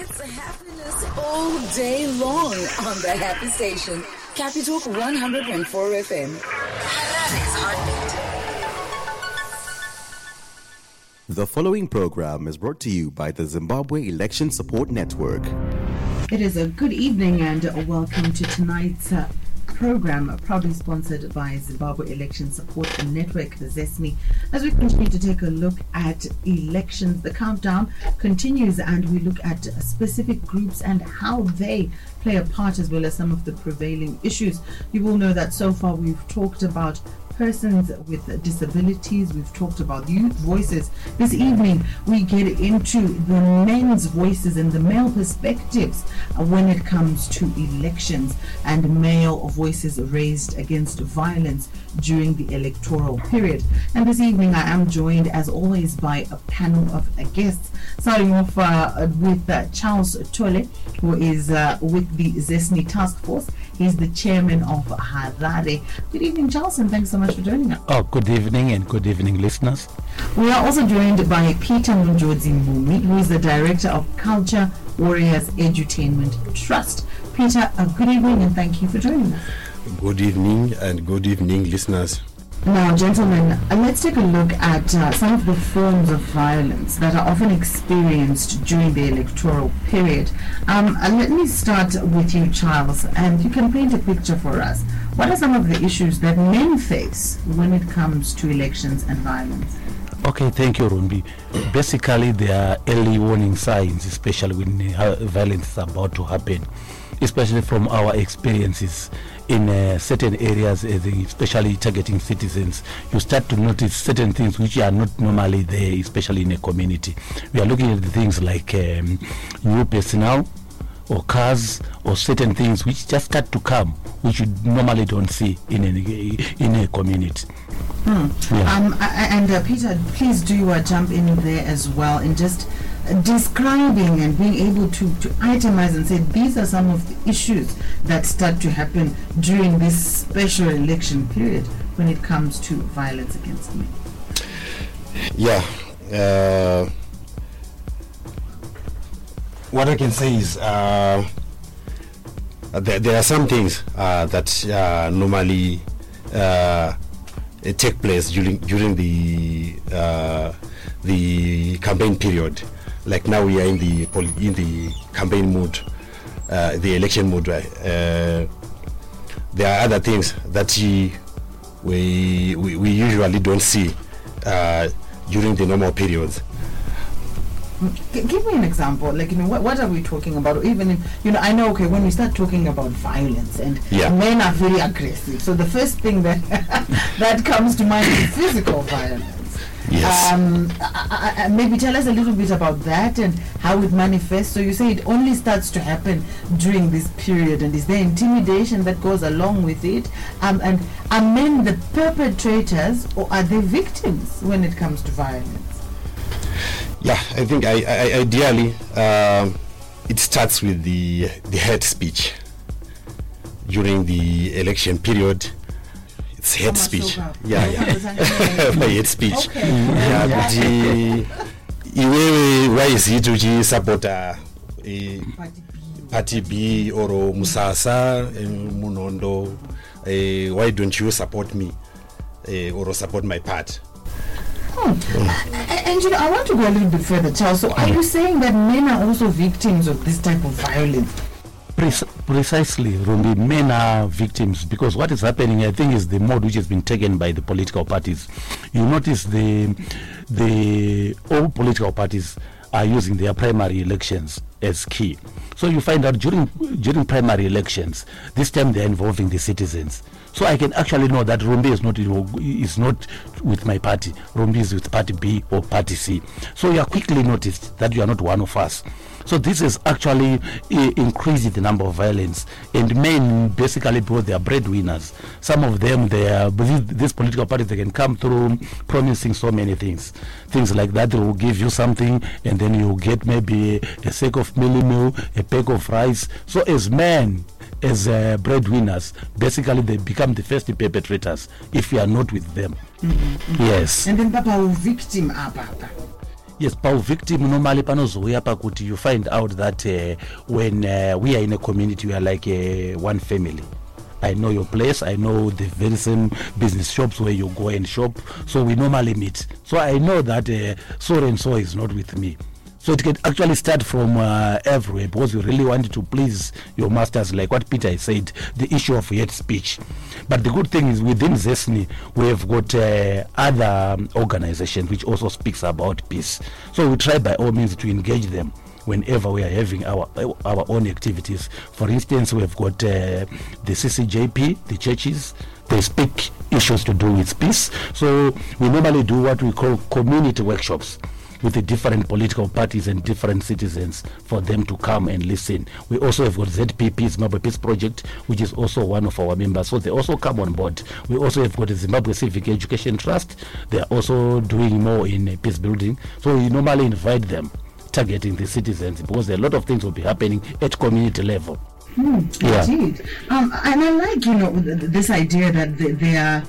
It's happiness all day long on the Happy Station. Capitalk 104 FM. The following program is brought to you by the Zimbabwe Election Support Network. It is a good evening and welcome to tonight's uh, program, proudly sponsored by Zimbabwe Election Support Network, the ZESNI. As we continue to take a look at elections, the countdown continues and we look at specific groups and how they play a part as well as some of the prevailing issues. You will know that so far we've talked about persons with disabilities. We've talked about youth voices. This evening, we get into the men's voices and the male perspectives when it comes to elections and male voices raised against violence during the electoral period. And this evening, I am joined, as always, by a panel of guests, starting off uh, with uh, Charles Tole, who is uh, with the ZESNI Task Force. He's the chairman of Harare. Good evening, Charles, and thanks so much for joining us. Oh, good evening and good evening, listeners. We are also joined by Peter Munjodzi Mumi, who is the director of Culture Warriors Edutainment Trust. Peter, a good evening and thank you for joining us. Good evening and good evening, listeners. Now, gentlemen, uh, let's take a look at uh, some of the forms of violence that are often experienced during the electoral period. Um, uh, let me start with you, Charles, and you can paint a picture for us. What are some of the issues that men face when it comes to elections and violence? Okay, thank you, Rumbi. Basically, there are early warning signs, especially when uh, violence is about to happen, especially from our experiences in uh, certain areas, especially targeting citizens. You start to notice certain things which are not normally there, especially in a community. We are looking at things like um, new personnel or cars or certain things which just start to come, which you normally don't see in a, in a community. Hmm. Yeah. Um, a- a- and uh, Peter, please do uh, jump in there as well and just uh, describing and being able to, to itemize and say these are some of the issues that start to happen during this special election period when it comes to violence against men. Yeah. Uh, what I can say is uh, there, there are some things uh, that uh, normally uh, take place during during the uh, the campaign period. Like now we are in the in the campaign mood, uh, the election mood. Right? There are other things that we we, we, usually don't see during the normal periods. G- give me an example. Like, you know, what, what are we talking about? Or even, if, you know, I know, okay, when we start talking about violence and Yeah. men are very aggressive. So the first thing that that comes to mind is physical violence. Yes. Um, I, I, I- maybe tell us a little bit about that and how it manifests. So you say it only starts to happen during this period, and is there intimidation that goes along with it? Um, and are men the perpetrators or are they victims when it comes to violence? Yeah, I think I, I, ideally um, it starts with the the hate speech during the election period. It's hate speech. Amashoko. Yeah, yeah. My hate speech. Okay. Yeah, kuti iwewe waiziti uchisapota eh, party b or musasa eh, munondo eh, why don't you support me eh, or support my part A- And you know, I want to go a little bit further, Charles. So, are you mm. saying that men are also victims of this type of violence? Precisely, Rumbi, men are victims because what is happening, I think, is the mode which has been taken by the political parties. You notice the the all political parties are using their primary elections as key. So you find out during during primary elections, this time they are involving the citizens. So I can actually know that Rumbi is not is not with my party. Rumbi is with party B or party C. So you are quickly noticed that you are not one of us. So this is actually uh, increasing the number of violence and men basically because they are breadwinners. Some of them, they are these, political parties, they can come through promising so many things, things like that. They will give you something and then you get maybe a, sack of mealie meal, a pack of rice. So as men, as uh, breadwinners, basically they become the first perpetrators if you are not with them. Yes. And then, Papa, will victim, Papa. Yes victim normally panozouya pakuti you find out that uh, when uh, we are in a community we are like uh, one family I know your place. I know the very same business shops where you go and shop. So we normally meet. So I know that uh, so and so is not with me. So it can actually start from uh, everywhere because you really want to please your masters, like what Peter said, the issue of hate speech. But the good thing is within ZESNI, we have got uh, other organizations which also speaks about peace. So we try by all means to engage them whenever we are having our our own activities. For instance, we have got uh, the CCJP, the churches. They speak issues to do with peace. So we normally do what we call community workshops with the different political parties and different citizens for them to come and listen. We also have got ZPP, Zimbabwe Peace Project, which is also one of our members. So they also come on board. We also have got the Zimbabwe Civic Education Trust. They are also doing more in peace building. So we normally invite them targeting the citizens because a lot of things will be happening at community level. Hmm, Yeah. Indeed. Um, and I like, you know, th- th- this idea that th- there are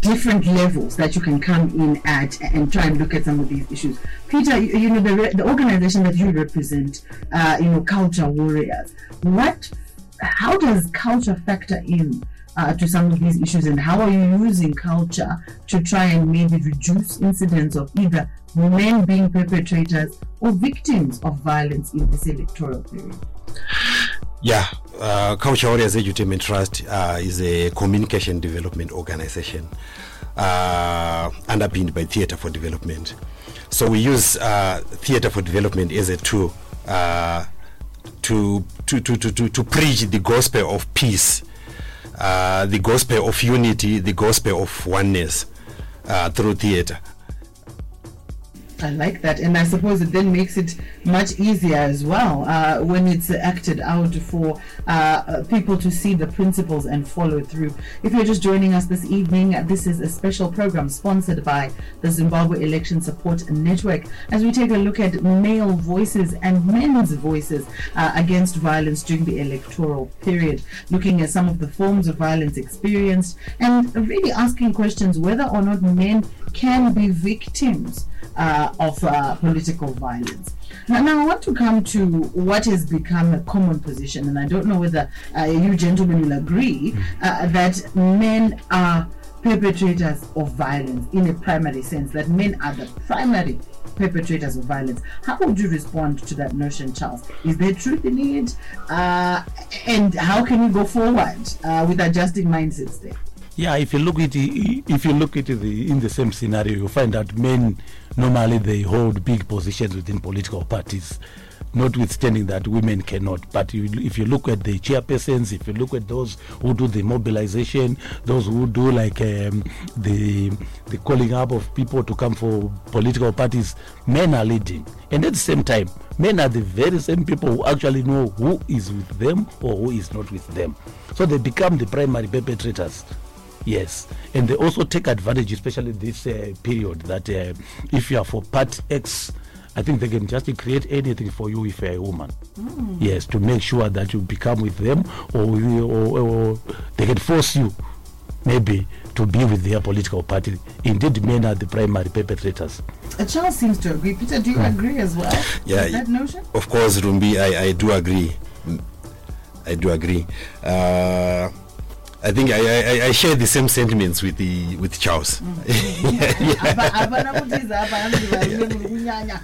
different levels that you can come in at and try and look at some of these issues. Peter, you, you know, the, re- the organization that you represent, uh, you know, Culture Warriors, what, how does culture factor in? Uh, to some of these issues, and how are you using culture to try and maybe reduce incidents of either men being perpetrators or victims of violence in this electoral period? Yeah, uh, Culture Warriors Edutainment Trust uh, is a communication development organization uh, underpinned by Theatre for Development. So we use uh, Theatre for Development as a tool uh, to, to, to, to, to, to preach the gospel of peace, uh, the gospel of unity, the gospel of oneness uh, through theatre. I like that, and I suppose it then makes it much easier as well uh, when it's acted out for uh, people to see the principles and follow through. If you're just joining us this evening, this is a special program sponsored by the Zimbabwe Election Support Network as we take a look at male voices and men's voices uh, against violence during the electoral period, looking at some of the forms of violence experienced and really asking questions whether or not men can be victims uh, of uh, political violence. Now, now, I want to come to what has become a common position, and I don't know whether uh, you gentlemen will agree uh, that men are perpetrators of violence in a primary sense, that men are the primary perpetrators of violence. How would you respond to that notion, Charles? Is there truth in it? Uh, and how can we go forward uh, with adjusting mindsets there? Yeah, if you look at it, if you look at in the same scenario, you find that men normally they hold big positions within political parties. Notwithstanding that women cannot, but you, if you look at the chairpersons, if you look at those who do the mobilization, those who do like um, the the calling up of people to come for political parties, men are leading, and at the same time, men are the very same people who actually know who is with them or who is not with them. So they become the primary perpetrators. Yes, and they also take advantage, especially this uh, period, that uh, if you are for part X, I think they can just create anything for you if you're a woman. Yes, to make sure that you become with them, or, or, or they can force you, maybe, to be with their political party. Indeed, men are the primary perpetrators. Charles seems to agree. Peter, do you agree as well Yeah, with that notion? Of course, Rumbi, I, I do agree. Mm, I do agree. Uh, I think I, I, I share the same sentiments with the with Charles. Apa- apana kutiza apa anzi varume muri kunyanya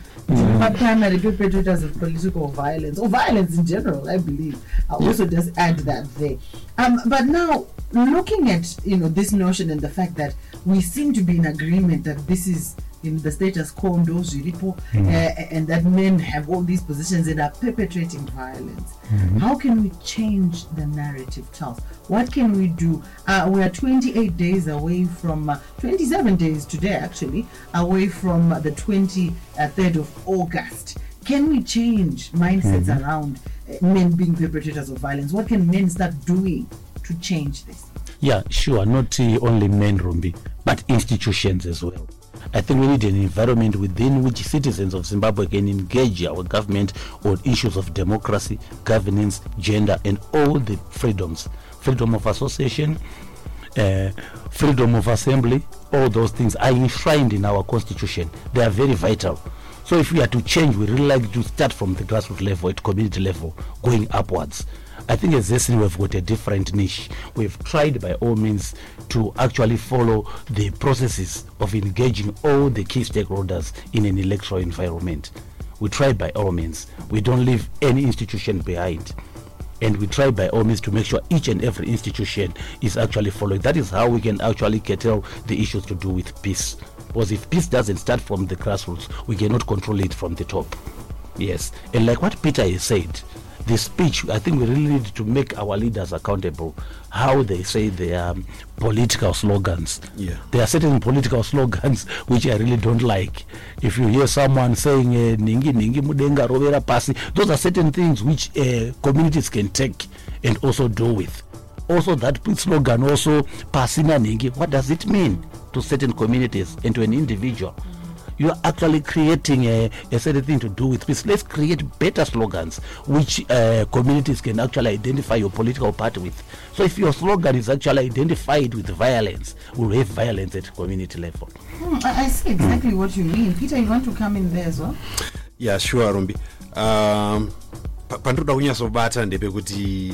But primary perpetrators of political violence or violence in general i believe. I also just add that there. Um, but now looking at you know this notion and the fact that we seem to be in agreement that this is in the status quo ndo zviripo uh, and that men have all these positions and are perpetrating violence. How can we change the narrative charles? What can we do? Uh, we are 28 days away from uh, 27 days today actually away from uh, the 23rd of august. Can we change mindsets around uh, men being perpetrators of violence? What can men start doing to change this? Yeah, sure. Not only men, Rumbi, but institutions as well. I think we need an environment within which citizens of Zimbabwe can engage our government on issues of democracy, governance, gender, and all the freedoms freedom of association, uh, freedom of assembly, all those things are enshrined in our constitution. They are very vital. So if we are to change, we really like to start from the grassroots level, at community level, going upwards. I think as Zesni we've got a different niche. We've tried by all means to actually follow the processes of engaging all the key stakeholders in an electoral environment. We try by all means. We don't leave any institution behind and we try by all means to make sure each and every institution is actually following. That is how we can actually curtail the issues to do with peace. Because if peace doesn't start from the grassroots, we cannot control it from the top. Yes, and like what Peter has said, the speech, I think we really need to make our leaders accountable. How they say their um, political slogans. Yeah. There are certain political slogans which I really don't like. If you hear someone saying uh, "ningi ningi mudenga rovera pasi," those are certain things which uh, communities can take and also do with. Also, that slogan also pasina ningi. What does it mean to certain communities and to an individual? you are actually creating a, a certain thing to do with peace. Let's create better slogans which uh, communities can actually identify your political party with. So if your slogan is actually identified with violence, we'll have violence at community level. Hmm, I, I see exactly what you mean. Peter, you want to come in there as well? yeah sure rumbi um, pa- pandoda kunyatsobata ndepekuti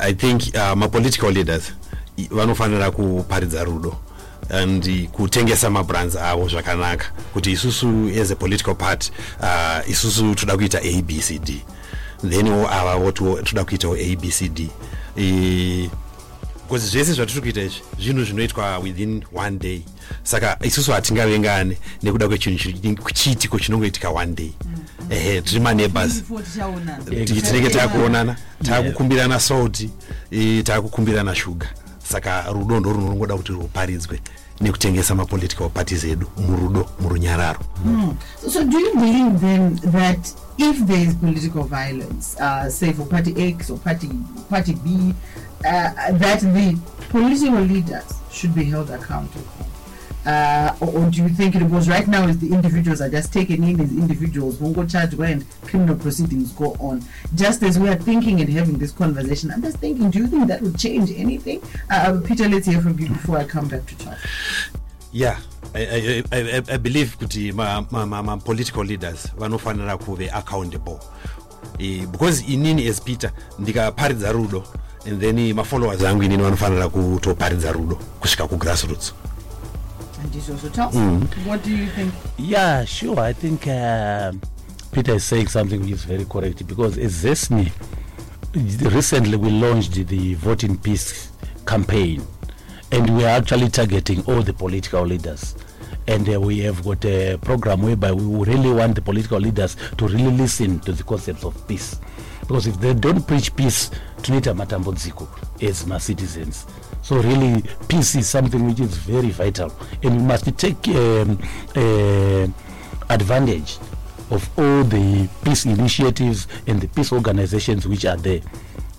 i think uh, mapolitical leaders i- vanofanira kuparidza rudo and kutengesa mabrands avo zvakanaka. Kuti isusu as a political party uh, isusu toda kuita abcd then o ava votiwo toda kuitawo abcd e, because zvese zvatiri kuita izvi zvinhu zvinoitwa within one day. Saka isusu hatingavengane nekuda kwechinhu chiitiko chinongoitika one day. Ehe tiri maneighbors Ti- tinenge takuonana. takukumbirana salt eh, takukumbirana shuga saka rudo ndo runongoda kuti ruparidzwe nekutengesa mapolitical parties edu murudo murunyararo So, so do you believe then that if there is political violence, uh, say for party X or party party B, uh, that the political leaders should be held accountable? Uh, or, or do you think it was right now is the individuals are just taken in as individuals, won't go charged when criminal proceedings go on? Just as we are thinking and having this conversation, I'm just thinking, do you think that would change anything? Uh, Peter, let's hear from you before I come back to Charles. yeah I, I, I, I- believe kuti ma, ma, ma, ma political leaders vanofanira kuve accountable e, because inini as peter ndikaparidza rudo and then mafollowers angu inini vanofanira kutoparidza rudo kusvika kugrassroots And Charles. What do you think? Yeah, sure. I think uh, Peter is saying something which is very correct because as Zesni, recently we launched the Vote in Peace campaign and we are actually targeting all the political leaders. And uh, we have got a program whereby we really want the political leaders to really listen to the concepts of peace. Because if they don't preach peace, tunaita matambudziko as my citizens. So really, peace is something which is very vital, and we must take um, uh, advantage of all the peace initiatives and the peace organizations which are there.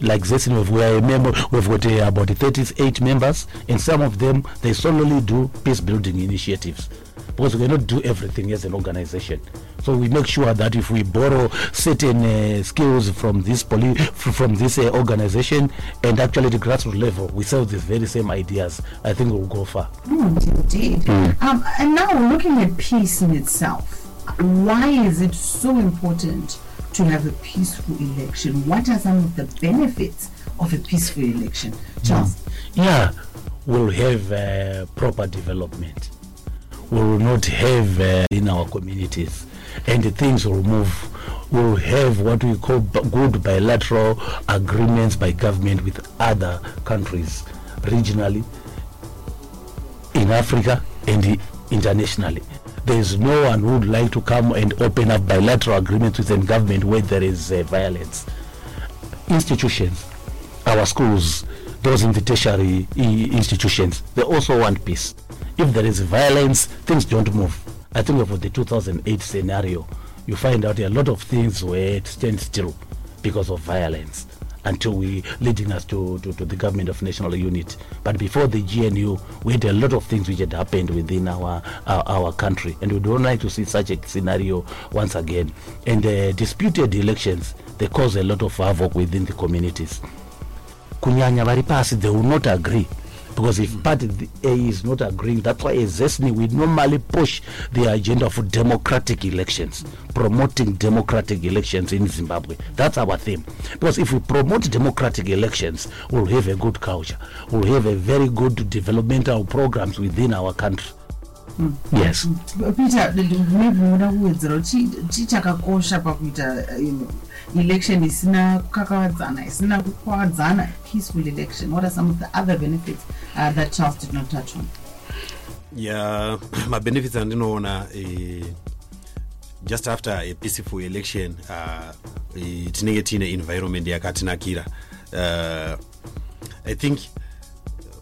Like Zesin, we are a member, we've got uh, about 38 members, and some of them they solely do peace building initiatives because we cannot do everything as an organization. So we make sure that if we borrow certain uh, skills from this poli- from this uh, organization and actually the grassroots level, we sell these very same ideas. I think we'll go far. Oh, indeed. Um, and now looking at peace in itself, why is it so important to have a peaceful election? What are some of the benefits of a peaceful election? Charles. yeah, we'll have uh, proper development. Will not have uh, in our communities, and things will move. We'll have what we call good bilateral agreements by government with other countries, regionally, in Africa, and internationally. There is no one who would like to come and open up bilateral agreements with a government where there is uh, violence institutions, our schools, those in the tertiary institutions, they also want peace. If there is violence, things don't move. I think of the 2008 scenario, you find out a lot of things were stand still because of violence until we leading us to, to, to the government of national unity. But before the GNU, we had a lot of things which had happened within our our, our country, and we don't like to see such a scenario once again. And uh, disputed elections, they cause a lot of havoc within the communities. Kunyanya vari pasi, they will not agree because if party a is not agreeing that's why as zesni we normally push the agenda for democratic elections promoting democratic elections in zimbabwe that's our theme because if we promote democratic elections we'll have a good culture we'll have a very good developmental programs within our country yes peter maybe muda kuwedzera kuti chii chakakosha pakuita uh, election isina kukakavadzana isina kukwadzana peaceful election. What are some of the other benefits uh, that charles did not touch on? Ya mabenefits andinoona eh, just after a peaceful election uh, eh, tinenge tiine environment yakatinakira. Uh, i think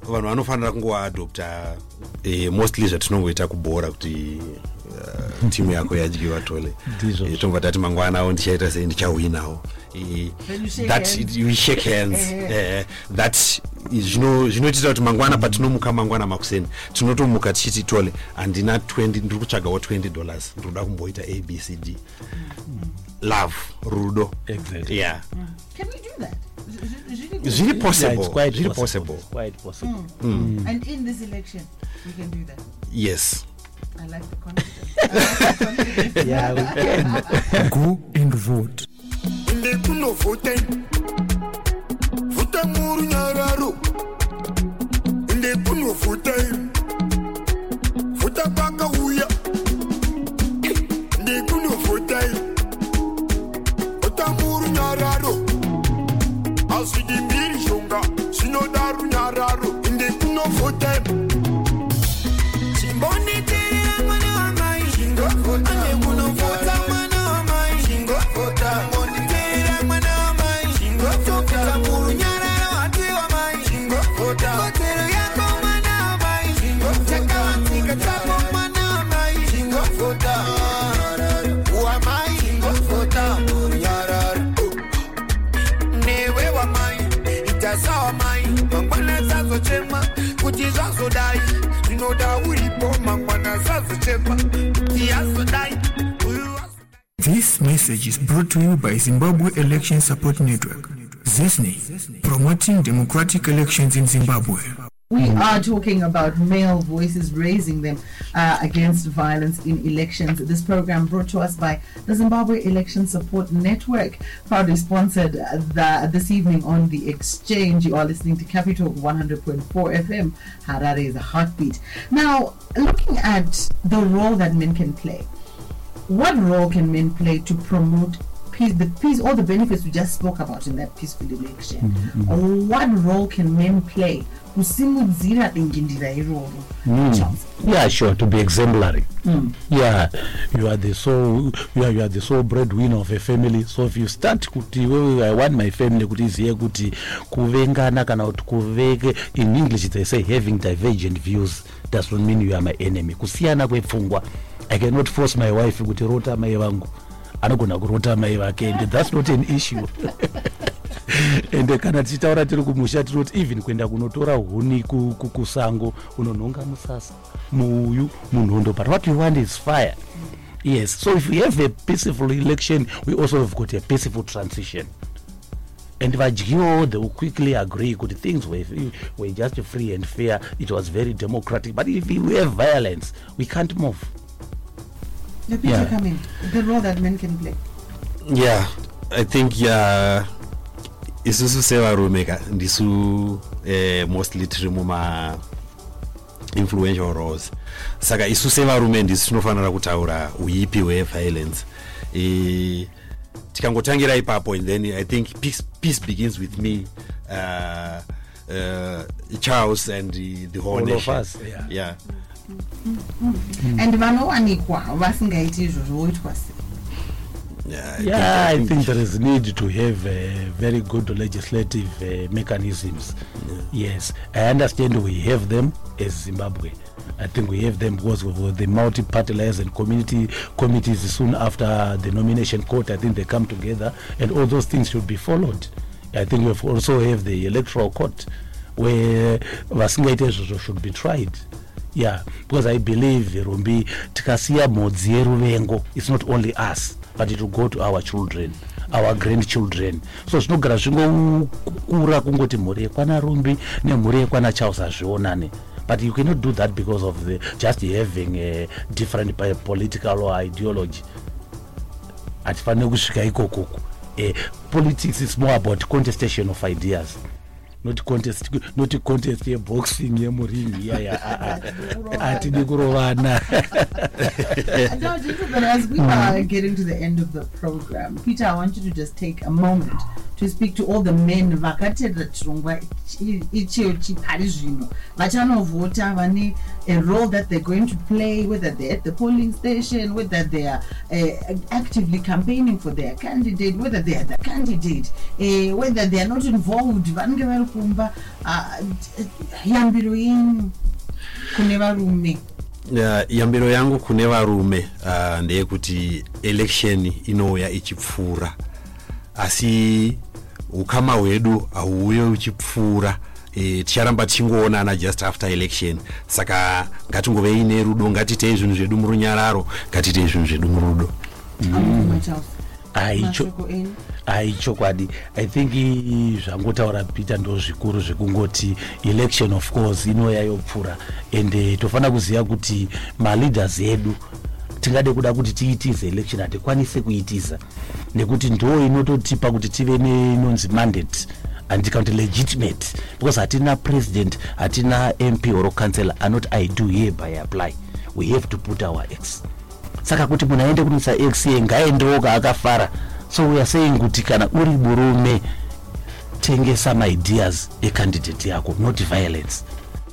vanhu vanofanira kungoadopta eh, mostly zvatinongoita kubhora kuti uh, timu yako yadyiwa tole Ndizvo. Eh, tati mangwana awo ndichaita sei ndichawinawo Eh, that hands. we shake hands. That zvino- zvinotiita kuti mangwana patinomuka mangwana makuseni. Tinotomuka tichiti tole handina 20 ndiri kutsvagawo 20 dollars. Ndiri kuda kumboita abcd love rudo. Exactly. yeah. Can we do that? Is- is- is zviri yeah, it's possible quite possible. possible? It's quite possible. And in this election we can do that? Yes i like the confidence I like the confidence. yeah we can. Go and vote. Ndekunovhota vhota murunyararo ndekunovhota vhota pakauya This message is brought to you by Zimbabwe Election Support Network, ZESNI, promoting democratic elections in Zimbabwe. We are talking about male voices, raising them uh, against violence in elections. This program brought to us by the Zimbabwe Election Support Network, proudly sponsored uh, the, this evening on the exchange. You are listening to Capitalk 100.4 FM. Harare is a heartbeat. Now, looking at the role that men can play, what role can men play to promote peace, the peace, all the benefits we just spoke about in that peaceful election? Mm-hmm, mm-hmm. What role can men play? Kusimudzira dengendira iroro Charles? Mm. yeah sure to be exemplary. Mm. Yeah you are the sole you are, you are the sole breadwinner of a family. So if you start kuti wewe i want my family kuti izive kuti kuvengana kana kuti kuveke in english they say having divergent views does not mean you are my enemy. Kusiyana kwepfungwa i cannot force my wife kuti rota mai vangu. Anogona kurota mai vake and that's not an issue. Ende kana tichitaura tiri kumusha tinoti even kuenda kunotora huni ku- ku- kusango unonhonga musasa muuyu munhondo but what you want is fire. Yes so if we have a peaceful election we also have got a peaceful transition. And vadyiwo they will quickly agree kuti things were, were just free and fair. It was very democratic but if we have violence we can't move The Peter Yeah. come in. The role that men can play. yeah i think yeah isusu sevarume ka ndisu eh, mostly tiri muma influential roles saka isu sevarume ndisu tinofanira kutaura uipi hweviolence e, tikangotangira ipapo and then i think peace, peace begins with me uh, uh, charles and the, the whole All of nation us, yeah. yeah. And vanowanikwa vasingaiti izvozvo voitwa sei? Yeah, I yeah i think- think there is need to have uh, very good legislative uh, mechanisms. Yes. I understand we have them as zimbabwe. I think we have them because of the multi-party lines and community committees soon after the nomination court i think they come together and all those things should be followed. I think we also have the electoral court where vasingaite izvozvo should be tried yeah because i believe rumbi tikasiya mhodzi yeruvengo. It's not only us but it will go to our children our grandchildren. So zvinogara zvingokura kungoti mhuri yekwana rumbi nemhuri yekwana charles hazvionane but you cannot do that because of the just having a different political or ideology. Hatifaniri kusvika ikokoko eh, politics is more about contestation of ideas not contest not contest yeboxing yemuringi iyaya hatidi kurovana. As we are getting to the end of the program, Peter, I want you to just take a moment to speak to all the men vakatedza chirongwa ichiyo chipari zvino vachanovhota vane a role that they're going to play whether they're at the polling station whether they are uh, actively campaigning for their candidate whether they are the candidate uh, whether they are not involved vanenge vari kumba yambiro yenyu kune varume? Yambiro yangu kune varume ndeyekuti election inouya ichipfuura. Asi ukama hwedu hauuye uchipfuura. E, ticharamba tichingoonana just after election. Saka ngatingove ine rudo ngatitei zvinhu zvedu murunyararo ngatitei zvinhu zvedu murudo Aicho aichokwadi i think zvangotaura peter ndo zvikuru zvekungoti election of course inouya yopfuura ende tofanira kuziva kuti maleaders edu tingade kuda kuti tiitize election hatikwanisi kuitiza. Nekuti ndo inototipa kuti tive nenonzi mandate andika kuti legitimate because hatina president hatina mp or councillor anoti i do hereby apply. We have to put our x saka kuti munhu aende kunisa x ye ngaendewo kaakafara. So we are saying kuti kana uri murume tengesa maideas ecandidate yako not violence.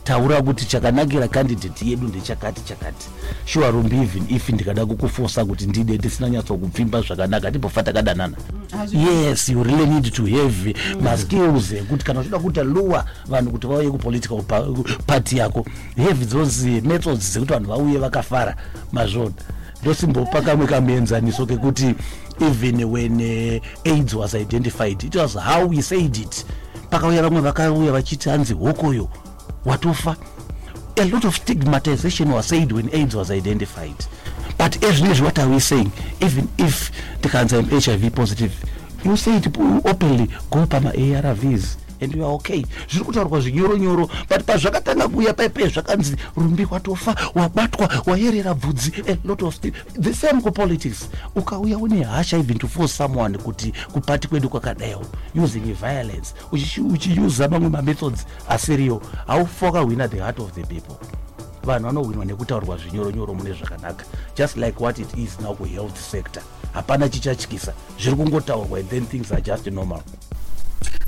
Taura kuti chakanakira candidate yedu ndechakati chakati. Sure rumbi even if ndikada kukufosa kuti ndide tisina nyatsokupfimba zvakanaka tibofa takadanana. Yes you really need to have maskills ekuti kana uchida kuita luwa vanhu kuti vauye kupolitical pa- party yako have those methods dzekuti vanhu vauye vakafara. Mazvona ndosimbopa kamwe kamuenzaniso kekuti even when uh, aids was identified it was how we said it. Pakauya vamwe vakauya vachiti hanzi hokoyo watofa a lot of stigmatization was said when aids was identified. But ezvinezvi what are we saying even if tikanzi im hiv positive you say it openly go pama-arvs and you are okay. Zviri kutaurwa zvinyoronyoro but pazvakatanga kuuya paipai zvakanzi rumbi watofa wabatwa wayerera bvudzi a lot of sti- the same kupolitics. Ukauya une hasha even to force someone kuti kupati kwedu kwakadayo using violence uchiusa mamwe mamethods asiriyo haufa wakahwina the heart of the people. Vanhu vanohwinwa nekutaurwa zvinyoronyoro mune zvakanaka. Just like what it is now kuhealth sector. Hapana chichatyisa zviri kungotaurwa and then things are just normal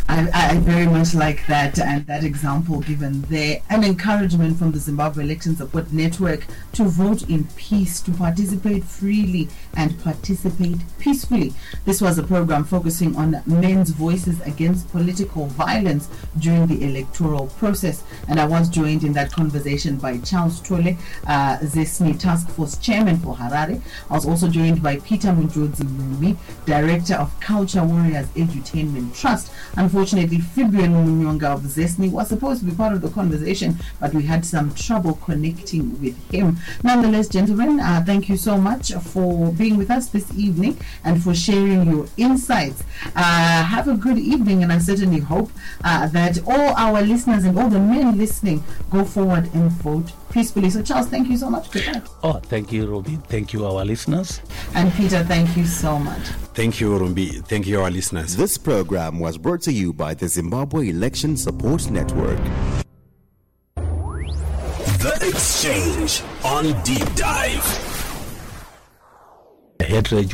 I, I very much like that and that example given there. An encouragement from the Zimbabwe Election Support Network to vote in peace, to participate freely and participate peacefully. This was a program focusing on men's voices against political violence during the electoral process. And I was joined in that conversation by Charles Tole, uh, Zesni Task Force Chairman for Harare. I was also joined by Peter Munjodzi Mumi, Director of Culture Warriors Edutainment Trust. Unfortunately, Fibrian Munyonga of Zesni was supposed to be part of the conversation, but we had some trouble connecting with him. Nonetheless, gentlemen, uh, thank you so much for being with us this evening and for sharing your insights. Uh, have a good evening, and I certainly hope uh, that all our listeners and all the men listening go forward and vote peacefully. So, Charles, thank you so much. Goodbye. oh thank you rumbi thank you our listeners And Peter, thank you so much. thank you rumbi thank you our listeners This program was brought to you by the Zimbabwe Election Support Network. The Exchange on Deep Dive. hatred